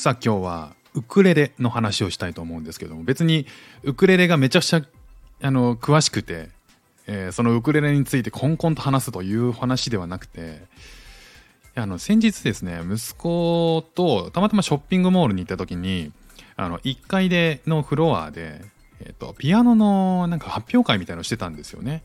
さあ今日はウクレレの話をしたいと思うんですけども別にウクレレがめちゃくちゃあの詳しくてえーそのウクレレについてコンコンと話すという話ではなくてあの先日ですね息子とたまたまショッピングモールに行った時にあの1階でのフロアで、えーとピアノのなんか発表会みたいのをしてたんですよね。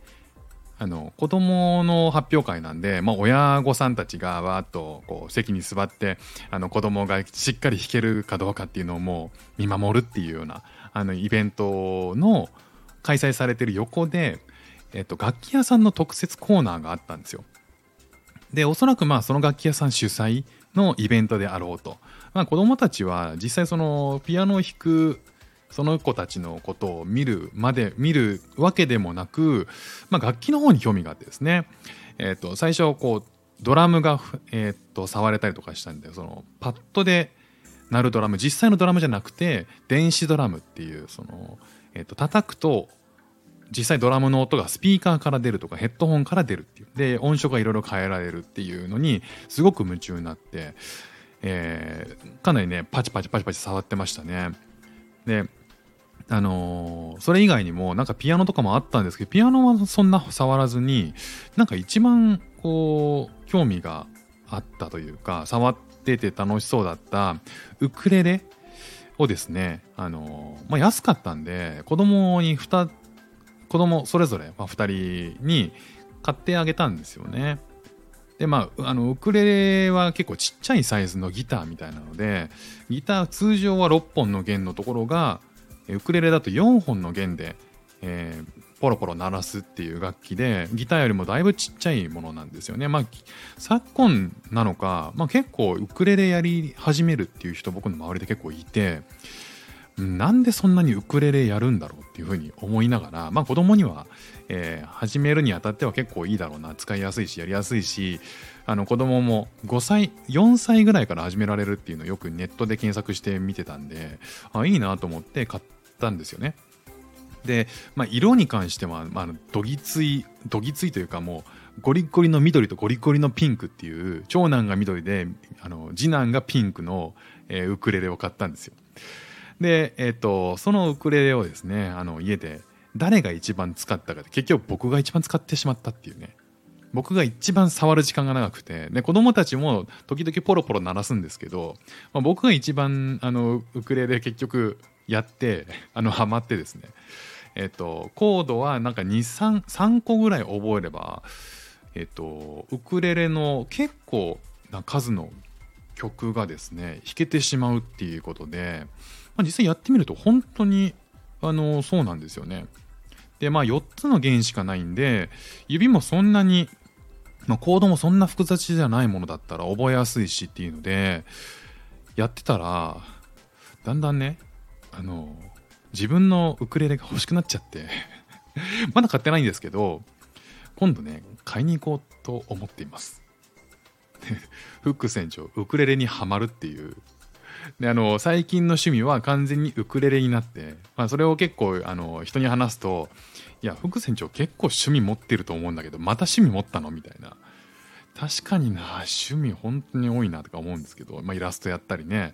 あの子供の発表会なんで、まあ、親御さんたちがわーっとこう席に座ってあの子供がしっかり弾けるかどうかっていうのをもう見守るっていうようなあのイベントの開催されてる横で、えっと、楽器屋さんの特設コーナーがあったんですよ。でおそらくまあその楽器屋さん主催のイベントであろうと、まあ、子供たちは実際そのピアノを弾くその子たちのことを見るまで見るわけでもなく、まあ、楽器の方に興味があってですね、えっと最初こうドラムが、えっと触れたりとかしたんでそのパッドで鳴るドラム実際のドラムじゃなくて電子ドラムっていうその、えっと叩くと実際ドラムの音がスピーカーから出るとかヘッドホンから出るっていう。で音色がいろいろ変えられるっていうのにすごく夢中になって、えーかなりねパチパチパチパチ触ってましたね。であのーそれ以外にもなんかピアノとかもあったんですけどピアノはそんな触らずになんか一番こう興味があったというか触ってて楽しそうだったウクレレをですね、あのーまあ、安かったんで子供に2子供それぞれ、まあ、2人に買ってあげたんですよね。でまあ、あのウクレレは結構ちっちゃいサイズのギターみたいなのでギター通常は6本の弦のところがウクレレだと4本の弦で、えーポロポロ鳴らすっていう楽器でギターよりもだいぶちっちゃいものなんですよね。まあ昨今なのか、まあ、結構ウクレレやり始めるっていう人僕の周りで結構いてなんでそんなにウクレレやるんだろうっていうふうに思いながら、まあ、子供には、えー始めるにあたっては結構いいだろうな使いやすいしやりやすいしあの子供も5歳4歳ぐらいから始められるっていうのをよくネットで検索して見てたんであいいなと思って買ってたんですよね。で、まあ、色に関しては、まあ、どぎついどぎついというかもうゴリゴリの緑とゴリゴリのピンクっていう長男が緑であの次男がピンクの、えーウクレレを買ったんですよ。で、えっとそのウクレレをですねあの家で誰が一番使ったかで結局僕が一番使ってしまったっていうね僕が一番触る時間が長くてで子供たちも時々ポロポロ鳴らすんですけど、まあ、僕が一番あのウクレレ結局やってあのハマってですねえっとコードはなんか23個ぐらい覚えればえっとウクレレの結構な数の曲がですね弾けてしまうっていうことで、まあ、実際やってみると本当にあのそうなんですよね。でまあ4つの弦しかないんで指もそんなに、まあ、コードもそんな複雑じゃないものだったら覚えやすいしっていうのでやってたらだんだんねあの自分のウクレレが欲しくなっちゃって まだ買ってないんですけど今度ね買いに行こうと思っています。フック船長ウクレレにはまるっていうであの最近の趣味は完全にウクレレになって、まあ、それを結構あの人に話すと「いやフック船長結構趣味持ってると思うんだけどまた趣味持ったの?」みたいな確かにな趣味本当に多いなとか思うんですけど、まあ、イラストやったりね、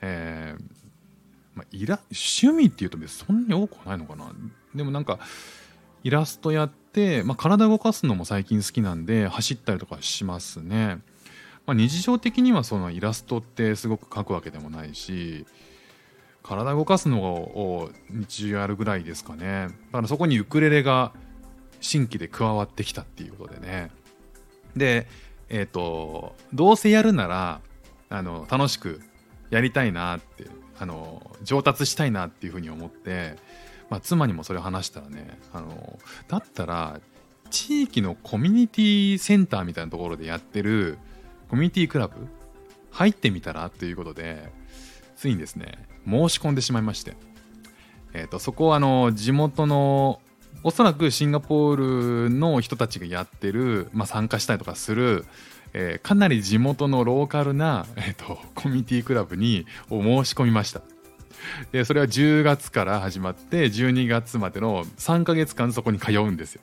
えーまあ、イラ趣味っていうと別にそんなに多くはないのかなでもなんかイラストやって、まあ、体動かすのも最近好きなんで走ったりとかしますね。まあ、日常的にはそのイラストってすごく描くわけでもないし体動かすのを日常やるぐらいですかね。だからそこにウクレレが新規で加わってきたっていうことでね。でえっ、とどうせやるならあの楽しくやりたいなってあの上達したいなっていうふうに思って、まあ、妻にもそれを話したらねあのだったら地域のコミュニティセンターみたいなところでやってるコミュニティクラブ？入ってみたら？ということでついにですね申し込んでしまいまして。えーと、そこはあの地元のおそらくシンガポールの人たちがやってる、まあ、参加したりとかする、えー、かなり地元のローカルな、えーと、コミュニティクラブにを申し込みました。でそれは10月から始まって12月までの3ヶ月間そこに通うんですよ。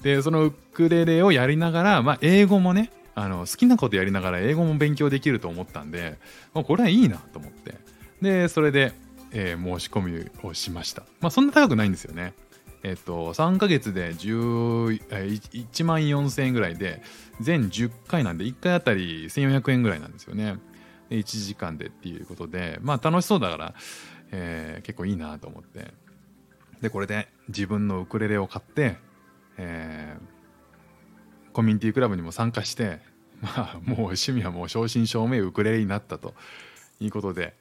でそのウクレレをやりながら、まあ、英語もねあの好きなことやりながら英語も勉強できると思ったんで、まあ、これはいいなと思ってでそれでえー、申し込みをしました。まあ、そんな高くないんですよね。えっと、3ヶ月で1万4000円ぐらいで、全10回なんで、1回あたり1400円ぐらいなんですよね。で1時間でっていうことで、まあ楽しそうだから、えー、結構いいなと思って。で、これで自分のウクレレを買って、えー、コミュニティクラブにも参加して、まあもう趣味はもう正真正銘ウクレレになったということで、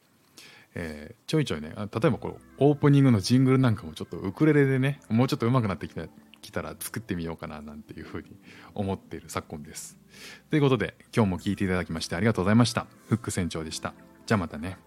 えー、ちょいちょいね例えばこうオープニングのジングルなんかもちょっとウクレレでねもうちょっと上手くなってきたきたら作ってみようかななんていうふうに思っている 昨今です。ということで今日も聴いていただきましてありがとうございました。フック船長でした。じゃあまたね。